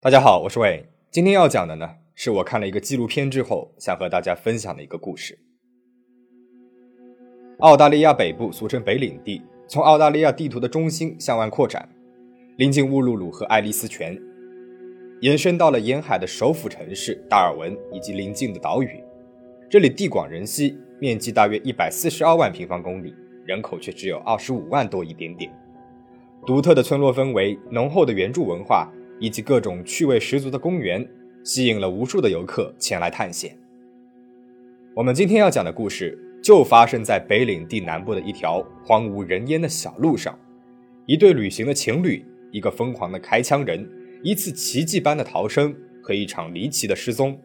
大家好，我是魏。今天要讲的呢，是我看了一个纪录片之后，想和大家分享的一个故事。澳大利亚北部俗称北领地，从澳大利亚地图的中心向外扩展，临近乌鲁鲁和爱丽丝泉，延伸到了沿海的首府城市达尔文以及邻近的岛屿。这里地广人稀，面积大约一百四十二万平方公里，人口却只有二十五万多一点点。独特的村落氛围，浓厚的原住文化。以及各种趣味十足的公园，吸引了无数的游客前来探险。我们今天要讲的故事，就发生在北领地南部的一条荒无人烟的小路上。一对旅行的情侣，一个疯狂的开枪人，一次奇迹般的逃生和一场离奇的失踪。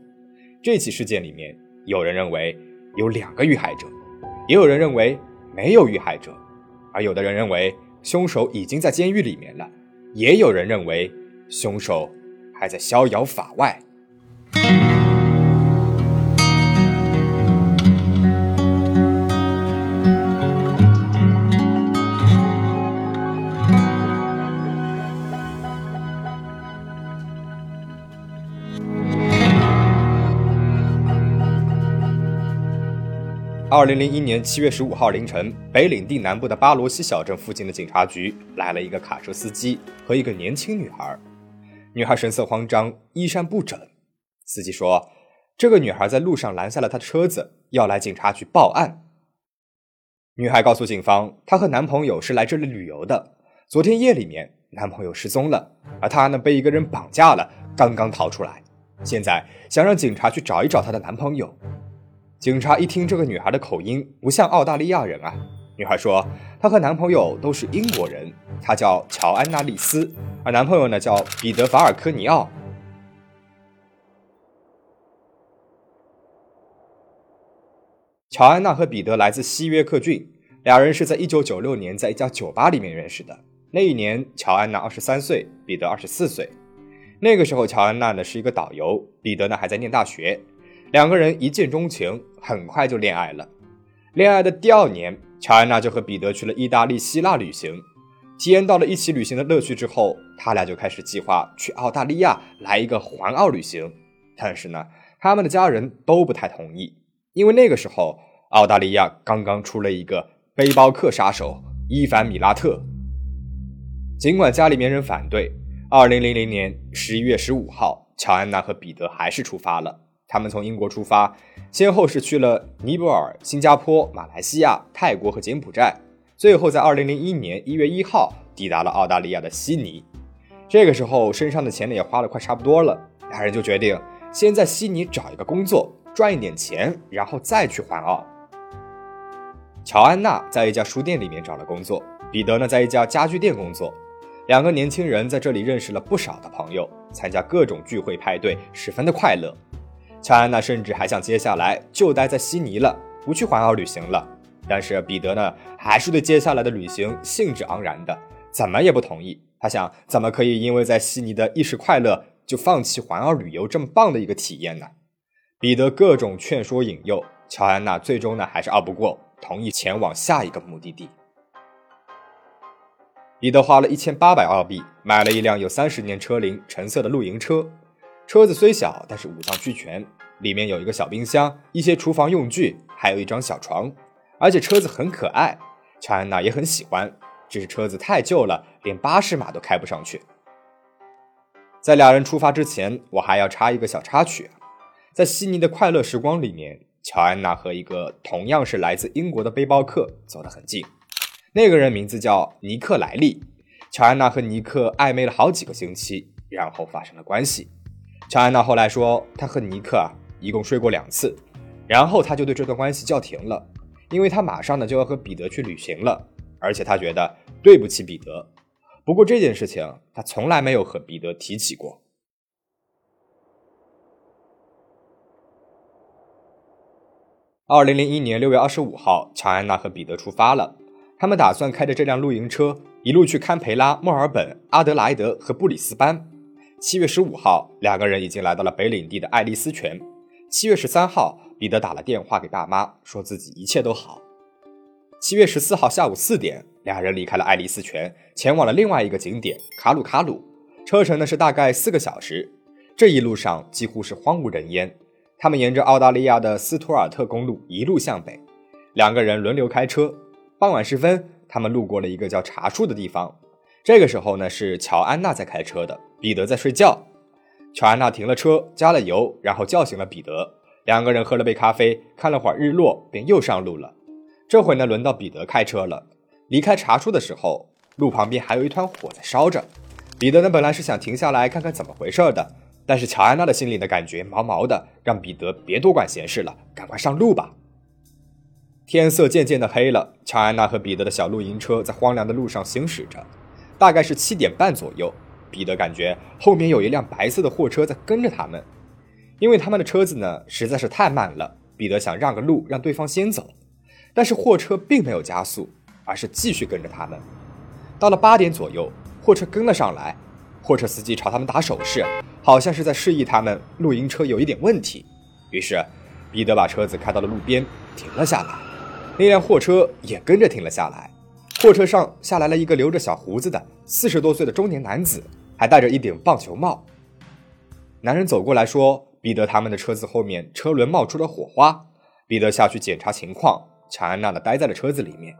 这起事件里面，有人认为有两个遇害者，也有人认为没有遇害者，而有的人认为凶手已经在监狱里面了，也有人认为。凶手还在逍遥法外。二零零一年七月十五号凌晨，北领地南部的巴罗西小镇附近的警察局来了一个卡车司机和一个年轻女孩。女孩神色慌张，衣衫不整。司机说：“这个女孩在路上拦下了他的车子，要来警察局报案。”女孩告诉警方，她和男朋友是来这里旅游的。昨天夜里面，男朋友失踪了，而她呢被一个人绑架了，刚刚逃出来。现在想让警察去找一找她的男朋友。警察一听这个女孩的口音不像澳大利亚人啊。女孩说，她和男朋友都是英国人，她叫乔安娜·丽丝。而男朋友呢，叫彼得·法尔科尼奥。乔安娜和彼得来自西约克郡，俩人是在一九九六年在一家酒吧里面认识的。那一年，乔安娜二十三岁，彼得二十四岁。那个时候，乔安娜呢是一个导游，彼得呢还在念大学。两个人一见钟情，很快就恋爱了。恋爱的第二年，乔安娜就和彼得去了意大利、希腊旅行。体验到了一起旅行的乐趣之后，他俩就开始计划去澳大利亚来一个环澳旅行。但是呢，他们的家人都不太同意，因为那个时候澳大利亚刚刚出了一个背包客杀手伊凡米拉特。尽管家里面人反对，二零零零年十一月十五号，乔安娜和彼得还是出发了。他们从英国出发，先后是去了尼泊尔、新加坡、马来西亚、泰国和柬埔寨。最后，在二零零一年一月一号抵达了澳大利亚的悉尼。这个时候，身上的钱呢也花了快差不多了，俩人就决定先在悉尼找一个工作，赚一点钱，然后再去环澳。乔安娜在一家书店里面找了工作，彼得呢在一家家具店工作。两个年轻人在这里认识了不少的朋友，参加各种聚会派对，十分的快乐。乔安娜甚至还想接下来就待在悉尼了，不去环澳旅行了。但是彼得呢，还是对接下来的旅行兴致盎然的，怎么也不同意。他想，怎么可以因为在悉尼的一时快乐，就放弃环澳旅游这么棒的一个体验呢？彼得各种劝说引诱，乔安娜最终呢，还是拗不过，同意前往下一个目的地。彼得花了一千八百澳币买了一辆有三十年车龄、橙色的露营车，车子虽小，但是五脏俱全，里面有一个小冰箱、一些厨房用具，还有一张小床。而且车子很可爱，乔安娜也很喜欢，只是车子太旧了，连八十码都开不上去。在俩人出发之前，我还要插一个小插曲，在悉尼的快乐时光里面，乔安娜和一个同样是来自英国的背包客走得很近，那个人名字叫尼克莱利。乔安娜和尼克暧昧了好几个星期，然后发生了关系。乔安娜后来说，她和尼克啊一共睡过两次，然后她就对这段关系叫停了。因为他马上呢就要和彼得去旅行了，而且他觉得对不起彼得。不过这件事情他从来没有和彼得提起过。二零零一年六月二十五号，乔安娜和彼得出发了，他们打算开着这辆露营车一路去堪培拉、墨尔本、阿德莱德和布里斯班。七月十五号，两个人已经来到了北领地的爱丽丝泉。七月十三号。彼得打了电话给爸妈，说自己一切都好。七月十四号下午四点，俩人离开了爱丽丝泉，前往了另外一个景点卡鲁卡鲁。车程呢是大概四个小时。这一路上几乎是荒无人烟。他们沿着澳大利亚的斯图尔特公路一路向北，两个人轮流开车。傍晚时分，他们路过了一个叫茶树的地方。这个时候呢，是乔安娜在开车的，彼得在睡觉。乔安娜停了车，加了油，然后叫醒了彼得。两个人喝了杯咖啡，看了会儿日落，便又上路了。这回呢，轮到彼得开车了。离开茶树的时候，路旁边还有一团火在烧着。彼得呢，本来是想停下来看看怎么回事的。但是乔安娜的心里的感觉毛毛的，让彼得别多管闲事了，赶快上路吧。天色渐渐的黑了，乔安娜和彼得的小露营车在荒凉的路上行驶着，大概是七点半左右。彼得感觉后面有一辆白色的货车在跟着他们，因为他们的车子呢实在是太慢了。彼得想让个路，让对方先走，但是货车并没有加速，而是继续跟着他们。到了八点左右，货车跟了上来。货车司机朝他们打手势，好像是在示意他们露营车有一点问题。于是，彼得把车子开到了路边，停了下来。那辆货车也跟着停了下来。货车上下来了一个留着小胡子的四十多岁的中年男子，还戴着一顶棒球帽。男人走过来说：“彼得他们的车子后面车轮冒出了火花。”彼得下去检查情况。乔安娜呢，待在了车子里面，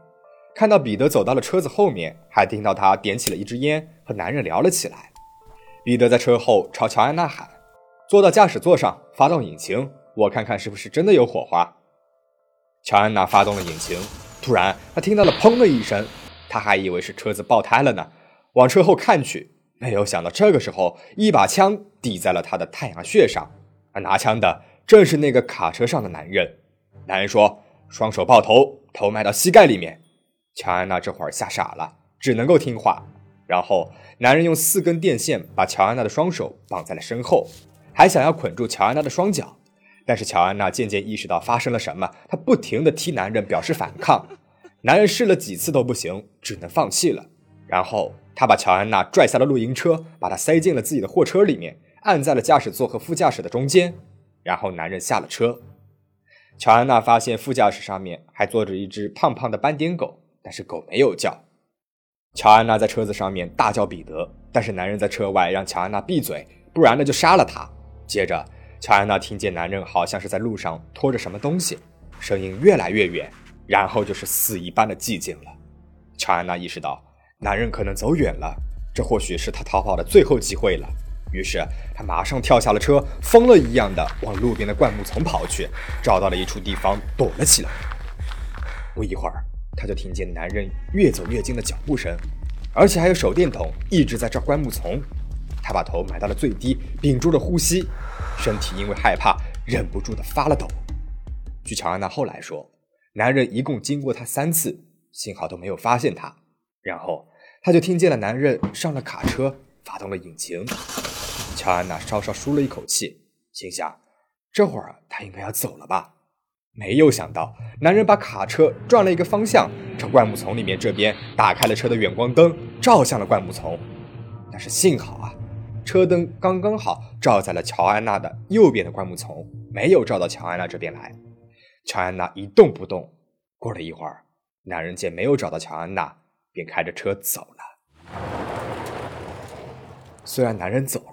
看到彼得走到了车子后面，还听到他点起了一支烟，和男人聊了起来。彼得在车后朝乔安娜喊：“坐到驾驶座上，发动引擎，我看看是不是真的有火花。”乔安娜发动了引擎，突然她听到了“砰”的一声，她还以为是车子爆胎了呢。往车后看去，没有想到这个时候，一把枪抵在了她的太阳穴上，而拿枪的正是那个卡车上的男人。男人说：“双手抱头，头埋到膝盖里面。”乔安娜这会儿吓傻了，只能够听话。然后，男人用四根电线把乔安娜的双手绑在了身后，还想要捆住乔安娜的双脚。但是乔安娜渐渐意识到发生了什么，她不停地踢男人表示反抗。男人试了几次都不行，只能放弃了。然后他把乔安娜拽下了露营车，把她塞进了自己的货车里面，按在了驾驶座和副驾驶的中间。然后男人下了车。乔安娜发现副驾驶上面还坐着一只胖胖的斑点狗，但是狗没有叫。乔安娜在车子上面大叫彼得，但是男人在车外让乔安娜闭嘴，不然呢就杀了他。接着，乔安娜听见男人好像是在路上拖着什么东西，声音越来越远，然后就是死一般的寂静了。乔安娜意识到男人可能走远了，这或许是他逃跑的最后机会了。于是，他马上跳下了车，疯了一样的往路边的灌木丛跑去，找到了一处地方躲了起来。不一会儿。他就听见男人越走越近的脚步声，而且还有手电筒一直在照灌木丛。他把头埋到了最低，屏住了呼吸，身体因为害怕忍不住的发了抖。据乔安娜后来说，男人一共经过他三次，幸好都没有发现他。然后他就听见了男人上了卡车，发动了引擎。乔安娜稍稍舒了一口气，心想：这会儿他应该要走了吧。没有想到，男人把卡车转了一个方向，朝灌木丛里面这边打开了车的远光灯，照向了灌木丛。但是幸好啊，车灯刚刚好照在了乔安娜的右边的灌木丛，没有照到乔安娜这边来。乔安娜一动不动。过了一会儿，男人见没有找到乔安娜，便开着车走了。虽然男人走了，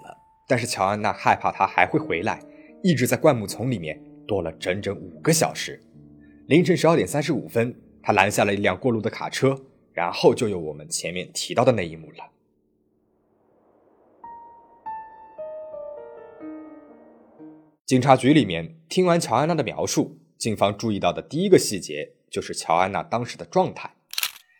但是乔安娜害怕他还会回来，一直在灌木丛里面。躲了整整五个小时。凌晨十二点三十五分，他拦下了一辆过路的卡车，然后就有我们前面提到的那一幕了。警察局里面听完乔安娜的描述，警方注意到的第一个细节就是乔安娜当时的状态。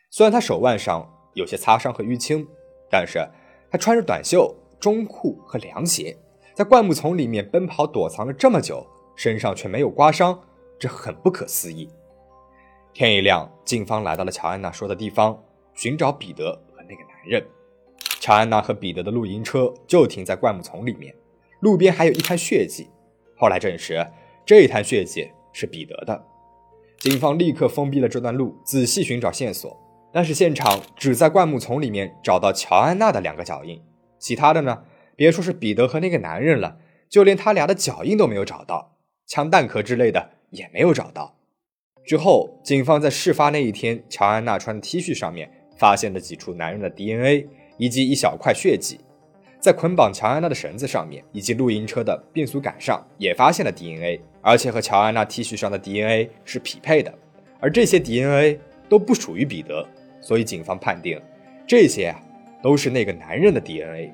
虽然她手腕上有些擦伤和淤青，但是她穿着短袖、中裤和凉鞋，在灌木丛里面奔跑躲藏了这么久。身上却没有刮伤，这很不可思议。天一亮，警方来到了乔安娜说的地方，寻找彼得和那个男人。乔安娜和彼得的露营车就停在灌木丛里面，路边还有一滩血迹。后来证实，这一滩血迹是彼得的。警方立刻封闭了这段路，仔细寻找线索。但是现场只在灌木丛里面找到乔安娜的两个脚印，其他的呢，别说是彼得和那个男人了，就连他俩的脚印都没有找到。枪弹壳之类的也没有找到。之后，警方在事发那一天乔安娜穿的 T 恤上面发现了几处男人的 DNA 以及一小块血迹。在捆绑乔安娜的绳子上面，以及露营车的变速杆上也发现了 DNA，而且和乔安娜 T 恤上的 DNA 是匹配的。而这些 DNA 都不属于彼得，所以警方判定这些啊都是那个男人的 DNA。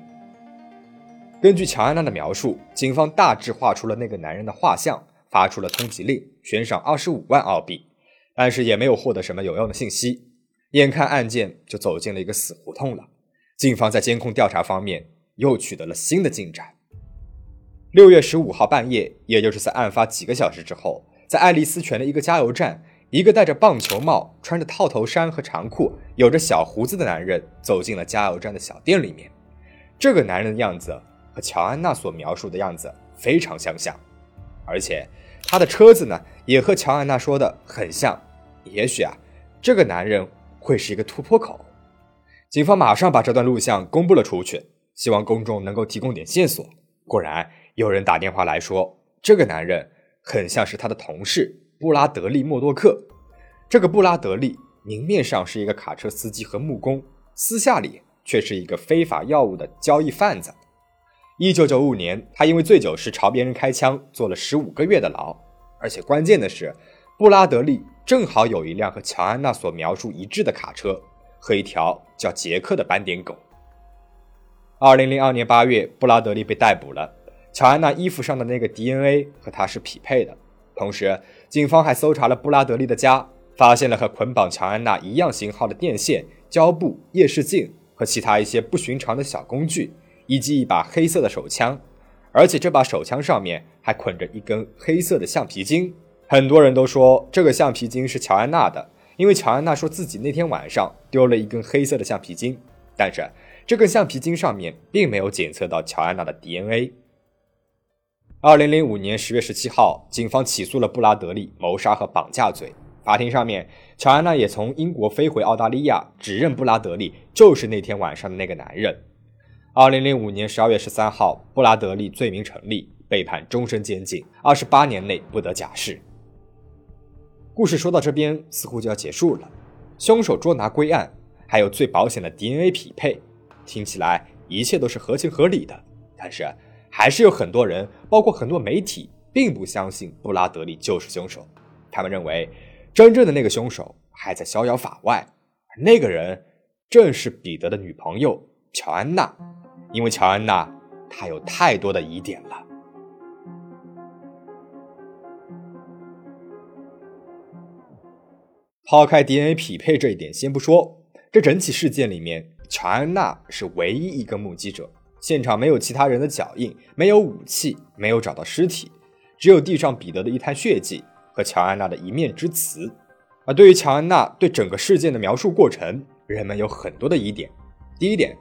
根据乔安娜的描述，警方大致画出了那个男人的画像，发出了通缉令，悬赏二十五万澳币，但是也没有获得什么有用的信息。眼看案件就走进了一个死胡同了，警方在监控调查方面。又取得了新的进展。六月十五号半夜，也就是在案发几个小时之后，在爱丽丝泉的一个加油站，一个戴着棒球帽、穿着套头衫和长裤、有着小胡子的男人走进了加油站的小店里面。这个男人的样子和乔安娜所描述的样子非常相像，而且他的车子呢也和乔安娜说的很像。也许啊，这个男人会是一个突破口。警方马上把这段录像公布了出去。希望公众能够提供点线索。果然有人打电话来说，这个男人很像是他的同事布拉德利·默多克。这个布拉德利明面上是一个卡车司机和木工，私下里却是一个非法药物的交易贩子。一九九五年，他因为醉酒时朝别人开枪，坐了十五个月的牢。而且关键的是，布拉德利正好有一辆和乔安娜所描述一致的卡车和一条叫杰克的斑点狗。二零零二年八月，布拉德利被逮捕了。乔安娜衣服上的那个 DNA 和他是匹配的。同时，警方还搜查了布拉德利的家，发现了和捆绑乔安娜一样型号的电线、胶布、夜视镜和其他一些不寻常的小工具，以及一把黑色的手枪。而且，这把手枪上面还捆着一根黑色的橡皮筋。很多人都说这个橡皮筋是乔安娜的，因为乔安娜说自己那天晚上丢了一根黑色的橡皮筋。但是，这根橡皮筋上面并没有检测到乔安娜的 DNA。二零零五年十月十七号，警方起诉了布拉德利谋杀和绑架罪。法庭上面，乔安娜也从英国飞回澳大利亚，指认布拉德利就是那天晚上的那个男人。二零零五年十二月十三号，布拉德利罪名成立，被判终身监禁，二十八年内不得假释。故事说到这边，似乎就要结束了。凶手捉拿归案，还有最保险的 DNA 匹配。听起来一切都是合情合理的，但是还是有很多人，包括很多媒体，并不相信布拉德利就是凶手。他们认为，真正的那个凶手还在逍遥法外，那个人正是彼得的女朋友乔安娜，因为乔安娜她有太多的疑点了。抛开 DNA 匹配这一点先不说，这整起事件里面。乔安娜是唯一一个目击者，现场没有其他人的脚印，没有武器，没有找到尸体，只有地上彼得的一滩血迹和乔安娜的一面之词。而对于乔安娜对整个事件的描述过程，人们有很多的疑点。第一点，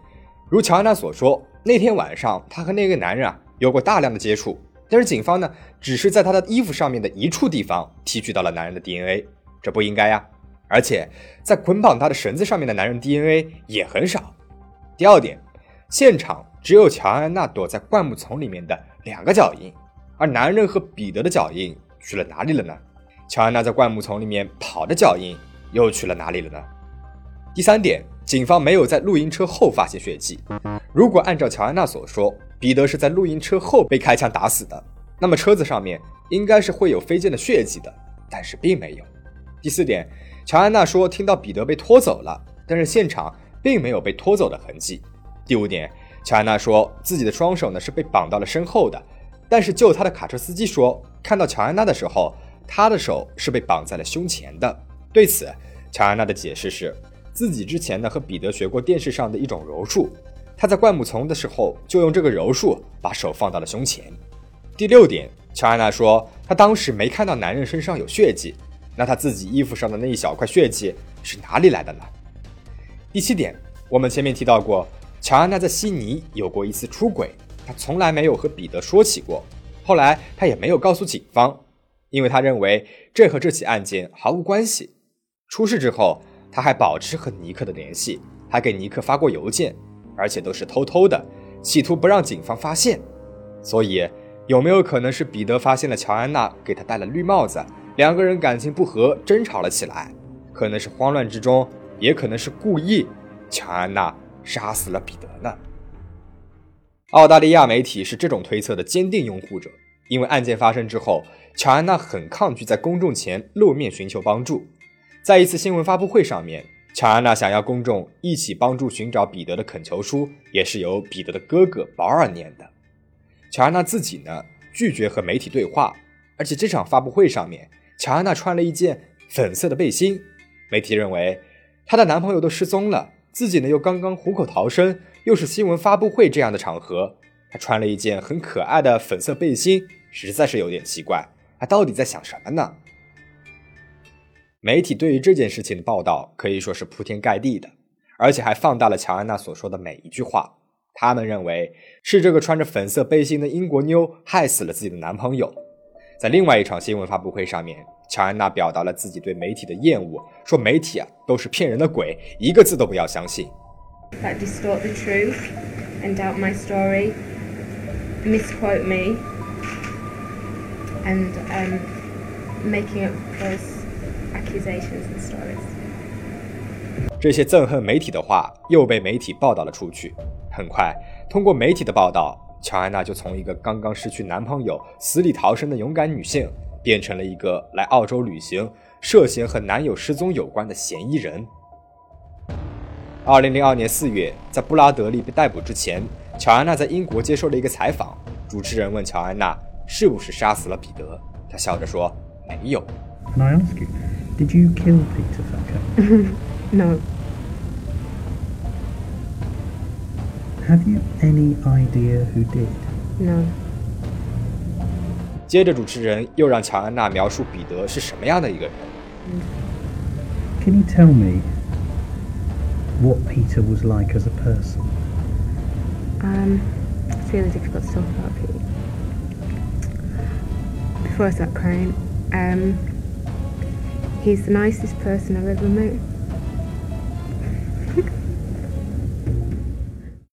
如乔安娜所说，那天晚上她和那个男人啊有过大量的接触，但是警方呢只是在她的衣服上面的一处地方提取到了男人的 DNA，这不应该呀。而且，在捆绑她的绳子上面的男人 DNA 也很少。第二点，现场只有乔安娜躲在灌木丛里面的两个脚印，而男人和彼得的脚印去了哪里了呢？乔安娜在灌木丛里面跑的脚印又去了哪里了呢？第三点，警方没有在露营车后发现血迹。如果按照乔安娜所说，彼得是在露营车后被开枪打死的，那么车子上面应该是会有飞溅的血迹的，但是并没有。第四点。乔安娜说听到彼得被拖走了，但是现场并没有被拖走的痕迹。第五点，乔安娜说自己的双手呢是被绑到了身后的，但是救她的卡车司机说看到乔安娜的时候，他的手是被绑在了胸前的。对此，乔安娜的解释是自己之前呢和彼得学过电视上的一种柔术，他在灌木丛的时候就用这个柔术把手放到了胸前。第六点，乔安娜说她当时没看到男人身上有血迹。那她自己衣服上的那一小块血迹是哪里来的呢？第七点，我们前面提到过，乔安娜在悉尼有过一次出轨，她从来没有和彼得说起过，后来她也没有告诉警方，因为她认为这和这起案件毫无关系。出事之后，她还保持和尼克的联系，还给尼克发过邮件，而且都是偷偷的，企图不让警方发现。所以，有没有可能是彼得发现了乔安娜，给他戴了绿帽子？两个人感情不和，争吵了起来，可能是慌乱之中，也可能是故意。乔安娜杀死了彼得呢？澳大利亚媒体是这种推测的坚定拥护者，因为案件发生之后，乔安娜很抗拒在公众前露面寻求帮助。在一次新闻发布会上面，乔安娜想要公众一起帮助寻找彼得的恳求书，也是由彼得的哥哥保尔念的。乔安娜自己呢，拒绝和媒体对话，而且这场发布会上面，乔安娜穿了一件粉色的背心。媒体认为，她的男朋友都失踪了，自己呢又刚刚虎口逃生，又是新闻发布会这样的场合，她穿了一件很可爱的粉色背心，实在是有点奇怪。她到底在想什么呢？媒体对于这件事情的报道可以说是铺天盖地的，而且还放大了乔安娜所说的每一句话。他们认为是这个穿着粉色背心的英国妞害死了自己的男朋友。在另外一场新闻发布会上面，乔安娜表达了自己对媒体的厌恶，说媒体啊都是骗人的鬼，一个字都不要相信。That distort the truth and doubt my story, misquote me, and um, making up false. accusations and stories。这些憎恨媒体的话又被媒体报道了出去。很快，通过媒体的报道，乔安娜就从一个刚刚失去男朋友、死里逃生的勇敢女性，变成了一个来澳洲旅行、涉嫌和男友失踪有关的嫌疑人。二零零二年四月，在布拉德利被逮捕之前，乔安娜在英国接受了一个采访。主持人问乔安娜是不是杀死了彼得，她笑着说：“没有。” Can I ask you, did you kill Peter Thacker? no. Have you any idea who did? No. 接着，主持人又让乔安娜描述彼得是什么样的一个人。Can you tell me what Peter was like as a person? Um, it's really difficult to talk about Peter. Before I start crying, um, He's the nicest person I've ever met.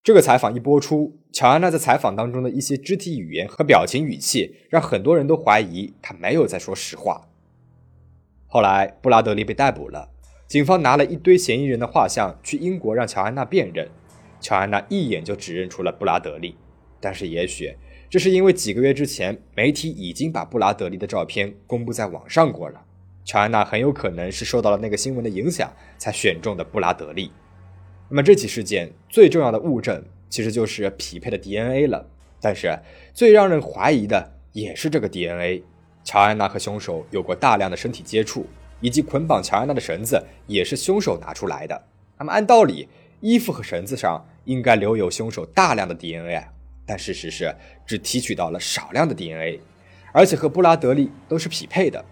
这个采访一播出， 乔安娜在采访当中的一些肢体语言和表情语气，让很多人都怀疑她没有在说实话。后来，布拉德利被逮捕了，警方拿了一堆嫌疑人的画像去英国让乔安娜辨认，乔安娜一眼就指认出了布拉德利。但是，也许这是因为几个月之前媒体已经把布拉德利的照片公布在网上过了。乔安娜很有可能是受到了那个新闻的影响，才选中的布拉德利。那么这起事件最重要的物证其实就是匹配的 DNA 了。但是最让人怀疑的也是这个 DNA。乔安娜和凶手有过大量的身体接触，以及捆绑乔安娜的绳子也是凶手拿出来的。那么按道理，衣服和绳子上应该留有凶手大量的 DNA，但事实是只提取到了少量的 DNA，而且和布拉德利都是匹配的。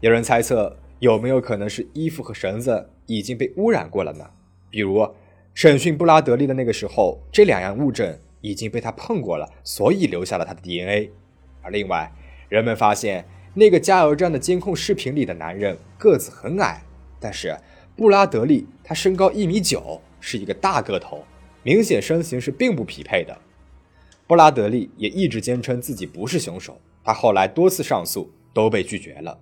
有人猜测，有没有可能是衣服和绳子已经被污染过了呢？比如，审讯布拉德利的那个时候，这两样物证已经被他碰过了，所以留下了他的 DNA。而另外，人们发现那个加油站的监控视频里的男人个子很矮，但是布拉德利他身高一米九，是一个大个头，明显身形是并不匹配的。布拉德利也一直坚称自己不是凶手，他后来多次上诉都被拒绝了。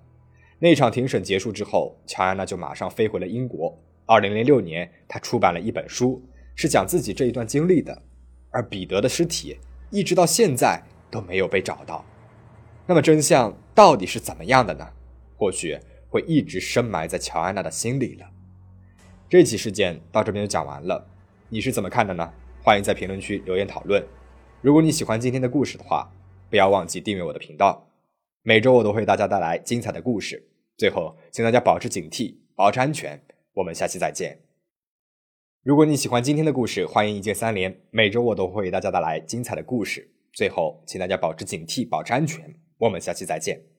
那场庭审结束之后，乔安娜就马上飞回了英国。二零零六年，他出版了一本书，是讲自己这一段经历的。而彼得的尸体一直到现在都没有被找到。那么真相到底是怎么样的呢？或许会一直深埋在乔安娜的心里了。这起事件到这边就讲完了，你是怎么看的呢？欢迎在评论区留言讨论。如果你喜欢今天的故事的话，不要忘记订阅我的频道。每周我都会为大家带来精彩的故事。最后，请大家保持警惕，保持安全。我们下期再见。如果你喜欢今天的故事，欢迎一键三连。每周我都会为大家带来精彩的故事。最后，请大家保持警惕，保持安全。我们下期再见。